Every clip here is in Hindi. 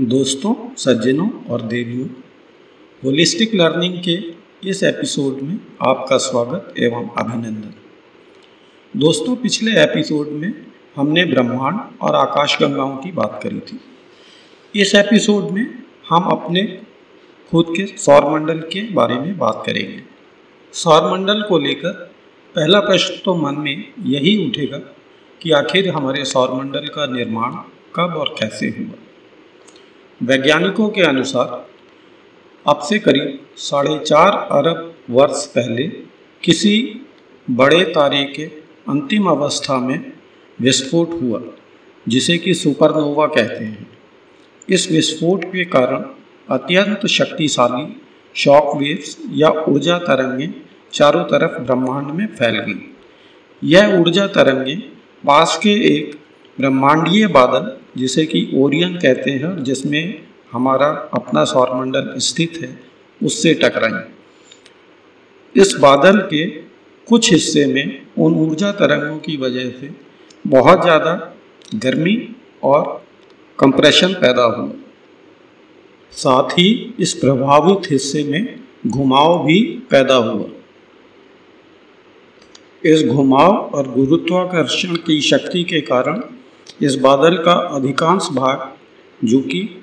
दोस्तों, सज्जनों और देवियों होलिस्टिक लर्निंग के इस एपिसोड में आपका स्वागत एवं अभिनंदन। दोस्तों, पिछले एपिसोड में हमने ब्रह्मांड और आकाशगंगाओं की बात करी थी। इस एपिसोड में हम अपने खुद के सौरमंडल के बारे में बात करेंगे। सौरमंडल को लेकर पहला प्रश्न तो मन में यही उठेगा कि आखिर हमारे सौरमंडल का निर्माण कब और कैसे हुआ? वैज्ञानिकों के अनुसार, अब से करीब साढ़े चार अरब वर्ष पहले किसी बड़े तारे के अंतिम अवस्था में विस्फोट हुआ, जिसे कि सुपरनोवा कहते हैं। इस विस्फोट के कारण अत्यंत शक्तिशाली शॉक वेव्स या ऊर्जा तरंगें चारों तरफ़ ब्रह्मांड में फैल गई। यह ऊर्जा तरंगें पास के एक ब्रह्मांडीय बादल जिसे कि ओरियन कहते हैं, जिसमें हमारा अपना सौरमंडल स्थित है, उससे टकराई। इस बादल के कुछ हिस्से में उन ऊर्जा तरंगों की वजह से बहुत ज़्यादा गर्मी और कंप्रेशन पैदा हुआ साथ ही इस प्रभावित हिस्से में घुमाव भी पैदा हुआ। इस घुमाव और गुरुत्वाकर्षण की शक्ति के कारण इस बादल का अधिकांश भाग, जो कि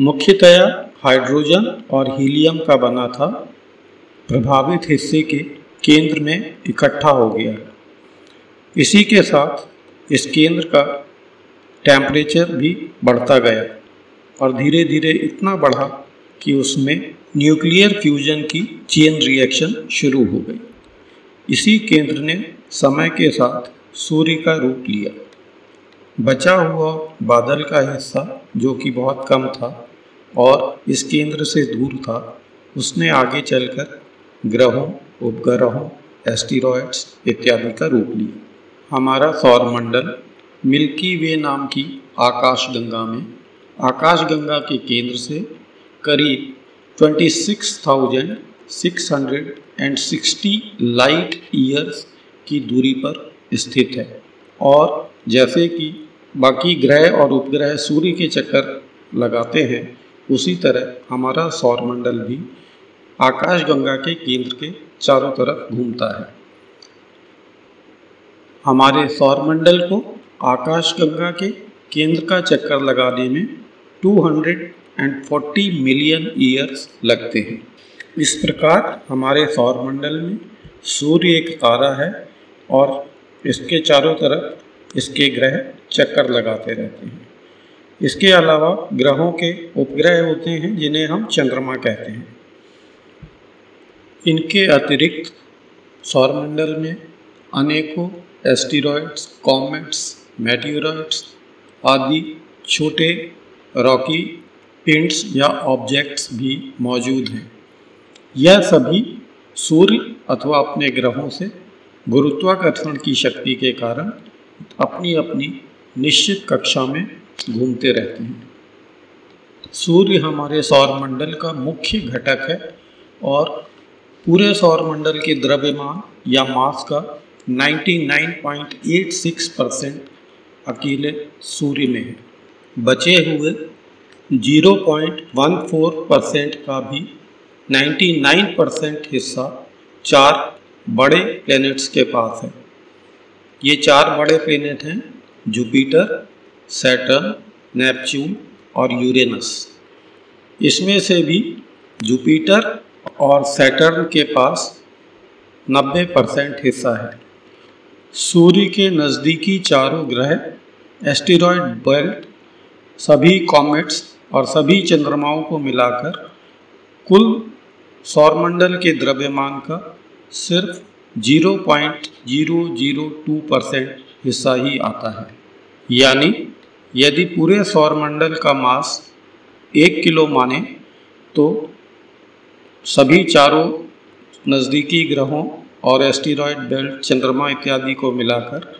मुख्यतया हाइड्रोजन और हीलियम का बना था, प्रभावित हिस्से के केंद्र में इकट्ठा हो गया। इसी के साथ इस केंद्र का टेम्परेचर भी बढ़ता गया और धीरे धीरे इतना बढ़ा कि उसमें न्यूक्लियर फ्यूजन की चेन रिएक्शन शुरू हो गई। इसी केंद्र ने समय के साथ सूर्य का रूप लिया। बचा हुआ बादल का हिस्सा जो कि बहुत कम था और इस केंद्र से दूर था उसने आगे चलकर ग्रहों उपग्रहों एस्टीरॉयड्स इत्यादि का रूप लिया। हमारा सौरमंडल मिल्की वे नाम की आकाश गंगा में आकाश गंगा के केंद्र से करीब 26,660 लाइट ईयर्स की दूरी पर स्थित है। और जैसे कि बाकी ग्रह और उपग्रह सूर्य के चक्कर लगाते हैं। उसी तरह हमारा सौरमंडल भी आकाश गंगा के केंद्र के चारों तरफ़ घूमता है। हमारे सौरमंडल को आकाश गंगा के केंद्र का चक्कर लगाने में 240 मिलियन ईयर्स लगते हैं। इस प्रकार हमारे सौरमंडल में सूर्य एक तारा है और इसके चारों तरफ़ इसके ग्रह चक्कर लगाते रहते हैं। इसके अलावा ग्रहों के उपग्रह होते हैं, जिन्हें हम चंद्रमा कहते हैं। इनके अतिरिक्त सौरमंडल में अनेकों एस्टीरॉयड्स कॉमेट्स, मेटियोरॉइड्स आदि छोटे रॉकी पिंट्स या ऑब्जेक्ट्स भी मौजूद हैं। यह सभी सूर्य अथवा अपने ग्रहों से गुरुत्वाकर्षण की शक्ति के कारण अपनी अपनी निश्चित कक्षा में घूमते रहते हैं। सूर्य हमारे सौरमंडल का मुख्य घटक है और पूरे सौरमंडल के द्रव्यमान या मास का 99.86 परसेंट अकेले सूर्य में है। बचे हुए 0.14 परसेंट का भी 99 परसेंट हिस्सा चार बड़े प्लैनेट्स के पास है। ये चार बड़े प्लेनेट हैं जुपिटर सैटर्न नेपच्यून और यूरेनस इसमें से भी जुपिटर और सैटर्न के पास 90 परसेंट हिस्सा है। सूर्य के नज़दीकी चारों ग्रह एस्टेरॉयड बेल्ट सभी कॉमेट्स और सभी चंद्रमाओं को मिलाकर कुल सौरमंडल के द्रव्यमान का सिर्फ़ zero point zero zero two percent हिस्सा ही आता है। यानी यदि पूरे सौरमंडल का मास एक किलो माने तो सभी चारों नज़दीकी ग्रहों और एस्टीरॉयड बेल्ट, चंद्रमा इत्यादि को मिलाकर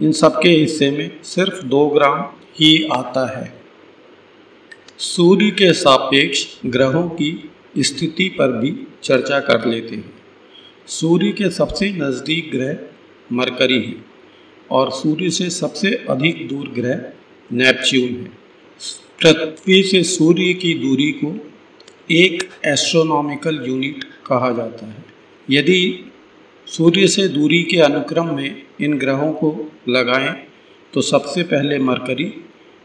इन सबके हिस्से में सिर्फ़ दो ग्राम ही आता है। सूर्य के सापेक्ष ग्रहों की स्थिति पर भी चर्चा कर लेते हैं। सूर्य के सबसे नज़दीक ग्रह मरकरी है और सूर्य से सबसे अधिक दूर ग्रह नेपच्यून है। पृथ्वी से सूर्य की दूरी को एक एस्ट्रोनॉमिकल यूनिट कहा जाता है। यदि सूर्य से दूरी के अनुक्रम में इन ग्रहों को लगाएँ तो सबसे पहले मरकरी,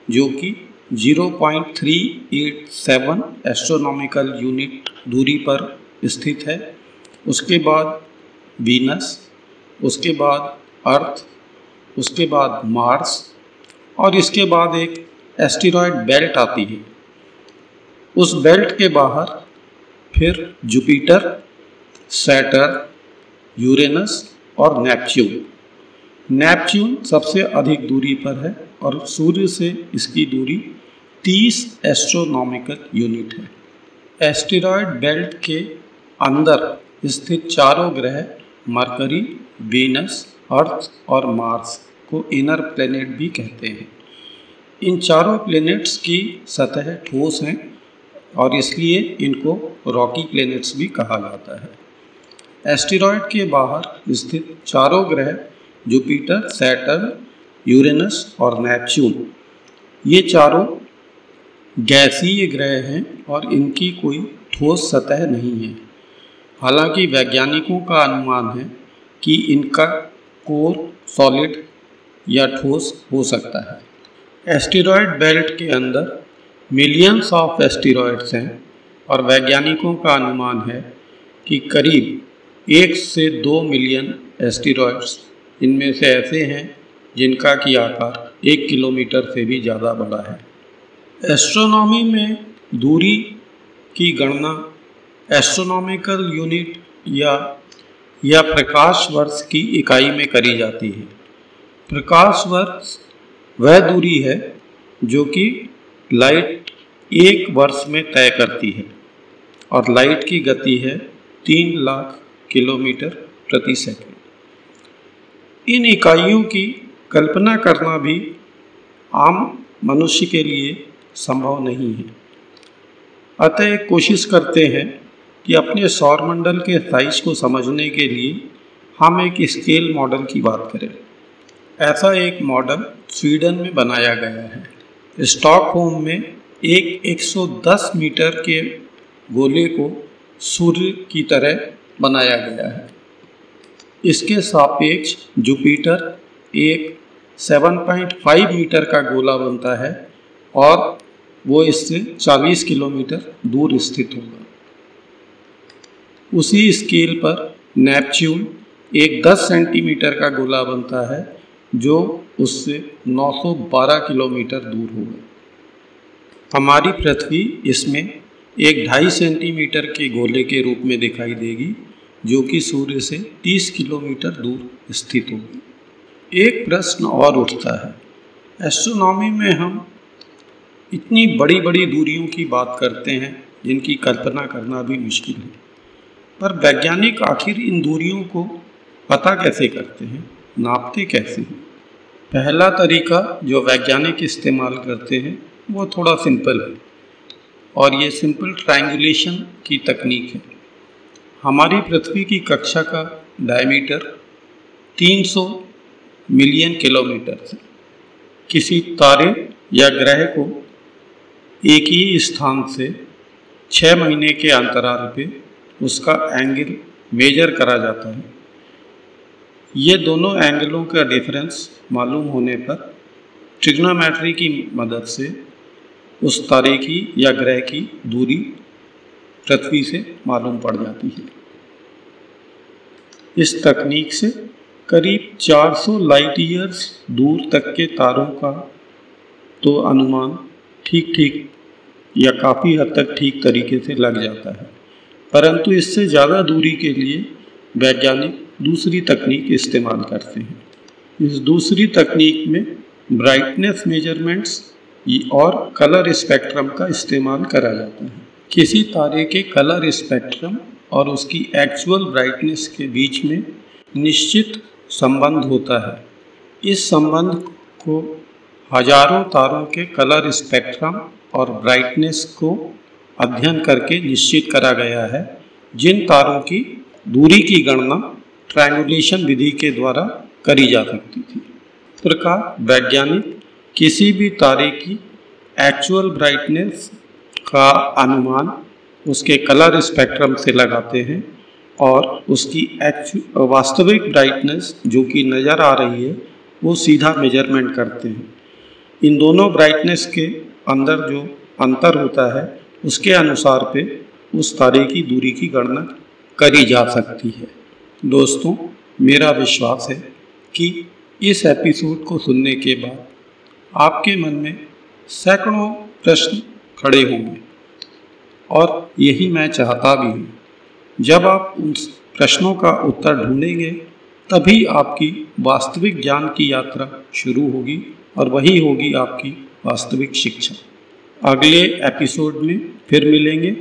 जो कि 0.387 एस्ट्रोनॉमिकल यूनिट दूरी पर स्थित है उसके बाद वीनस, उसके बाद अर्थ, उसके बाद मार्स और इसके बाद एक एस्टेरॉयड बेल्ट आती है। उस बेल्ट के बाहर फिर जुपिटर, सैटर, यूरेनस और नेपच्यून। नेपच्यून सबसे अधिक दूरी पर है और सूर्य से इसकी दूरी 30 एस्ट्रोनॉमिकल यूनिट है। एस्टेरॉयड बेल्ट के अंदर स्थित चारों ग्रह, मरकरी, वीनस, अर्थ और मार्स को इनर प्लेनेट भी कहते हैं। इन चारों प्लेनेट्स की सतह ठोस हैं और इसलिए इनको रॉकी प्लेनेट्स भी कहा जाता है। एस्टेरॉयड के बाहर स्थित चारों ग्रह, जुपिटर, सैटर्न, यूरेनस और नेपच्यून, ये चारों गैसीय ग्रह हैं और इनकी कोई ठोस सतह नहीं है। हालाँकि वैज्ञानिकों का अनुमान है कि इनका कोर सॉलिड या ठोस हो सकता है। एस्टेरॉयड बेल्ट के अंदर मिलियंस ऑफ़ एस्टेरॉयड्स हैं और वैज्ञानिकों का अनुमान है कि करीब एक से दो मिलियन एस्टेरॉयड्स इनमें से ऐसे हैं जिनका की आकार एक किलोमीटर से भी ज़्यादा बड़ा है। एस्ट्रोनॉमी में दूरी की गणना एस्ट्रोनॉमिकल यूनिट या या प्रकाश वर्ष की इकाई में करी जाती है। प्रकाश वर्ष वह दूरी है जो कि लाइट एक वर्ष में तय करती है और लाइट की गति है तीन लाख किलोमीटर प्रति सेकंड। इन इकाइयों की कल्पना करना भी आम मनुष्य के लिए संभव नहीं है। अतः कोशिश करते हैं कि अपने सौरमंडल के साइज़ को समझने के लिए हम एक स्केल मॉडल की बात करें। ऐसा एक मॉडल स्वीडन में बनाया गया है। स्टॉकहोम में एक 110 मीटर के गोले को सूर्य की तरह बनाया गया है। इसके सापेक्ष जुपिटर एक 7.5 मीटर का गोला बनता है और वो इससे 40 किलोमीटर दूर स्थित होगा। उसी स्केल पर नेपच्यून एक 10 सेंटीमीटर का गोला बनता है, जो उससे 912 किलोमीटर दूर होगा। हमारी पृथ्वी इसमें एक ढाई सेंटीमीटर के गोले के रूप में दिखाई देगी, जो कि सूर्य से 30 किलोमीटर दूर स्थित होगी। एक प्रश्न और उठता है। एस्ट्रोनॉमी में हम इतनी बड़ी बड़ी दूरियों की बात करते हैं, जिनकी कल्पना करना भी मुश्किल है। पर वैज्ञानिक आखिर इन दूरियों को पता कैसे करते हैं? नापते कैसे हैं? पहला तरीका जो वैज्ञानिक इस्तेमाल करते हैं, वो थोड़ा सिंपल है। और ये सिंपल ट्रायंगुलेशन की तकनीक है। हमारी पृथ्वी की कक्षा का डायमीटर 300 मिलियन किलोमीटर से किसी तारे या ग्रह को एक ही स्थान से छः महीने के अंतराल पे उसका एंगल मेजर करा जाता है। ये दोनों एंगलों का डिफरेंस मालूम होने पर ट्रिग्नोमेट्री की मदद से उस तारे की या ग्रह की दूरी पृथ्वी से मालूम पड़ जाती है। इस तकनीक से करीब 400 लाइट ईयर्स दूर तक के तारों का तो अनुमान ठीक ठीक या काफ़ी हद तक ठीक तरीके से लग जाता है। परंतु इससे ज़्यादा दूरी के लिए वैज्ञानिक दूसरी तकनीक इस्तेमाल करते हैं। इस दूसरी तकनीक में ब्राइटनेस मेजरमेंट्स और कलर स्पेक्ट्रम का इस्तेमाल करा जाता है। किसी तारे के कलर स्पेक्ट्रम और उसकी एक्चुअल ब्राइटनेस के बीच में निश्चित संबंध होता है। इस संबंध को हज़ारों तारों के कलर स्पेक्ट्रम और ब्राइटनेस को अध्ययन करके निश्चित करा गया है। जिन तारों की दूरी की गणना ट्रायंगुलेशन विधि के द्वारा करी जा सकती थी। प्रकार, वैज्ञानिक, किसी भी तारे की एक्चुअल ब्राइटनेस का अनुमान उसके कलर स्पेक्ट्रम से लगाते हैं और उसकी एक्चु वास्तविक ब्राइटनेस जो कि नज़र आ रही है, वो सीधा मेज़रमेंट करते हैं। इन दोनों ब्राइटनेस के अंदर जो अंतर होता है उसके अनुसार पे उस तारे की दूरी की गणना करी जा सकती है। दोस्तों, मेरा विश्वास है कि इस एपिसोड को सुनने के बाद आपके मन में सैकड़ों प्रश्न खड़े होंगे। और यही मैं चाहता भी हूँ, जब आप उन प्रश्नों का उत्तर ढूंढेंगे, तभी आपकी वास्तविक ज्ञान की यात्रा शुरू होगी और वही होगी आपकी वास्तविक शिक्षा। अगले एपिसोड में फिर मिलेंगे।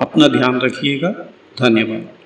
अपना ध्यान रखिएगा। धन्यवाद।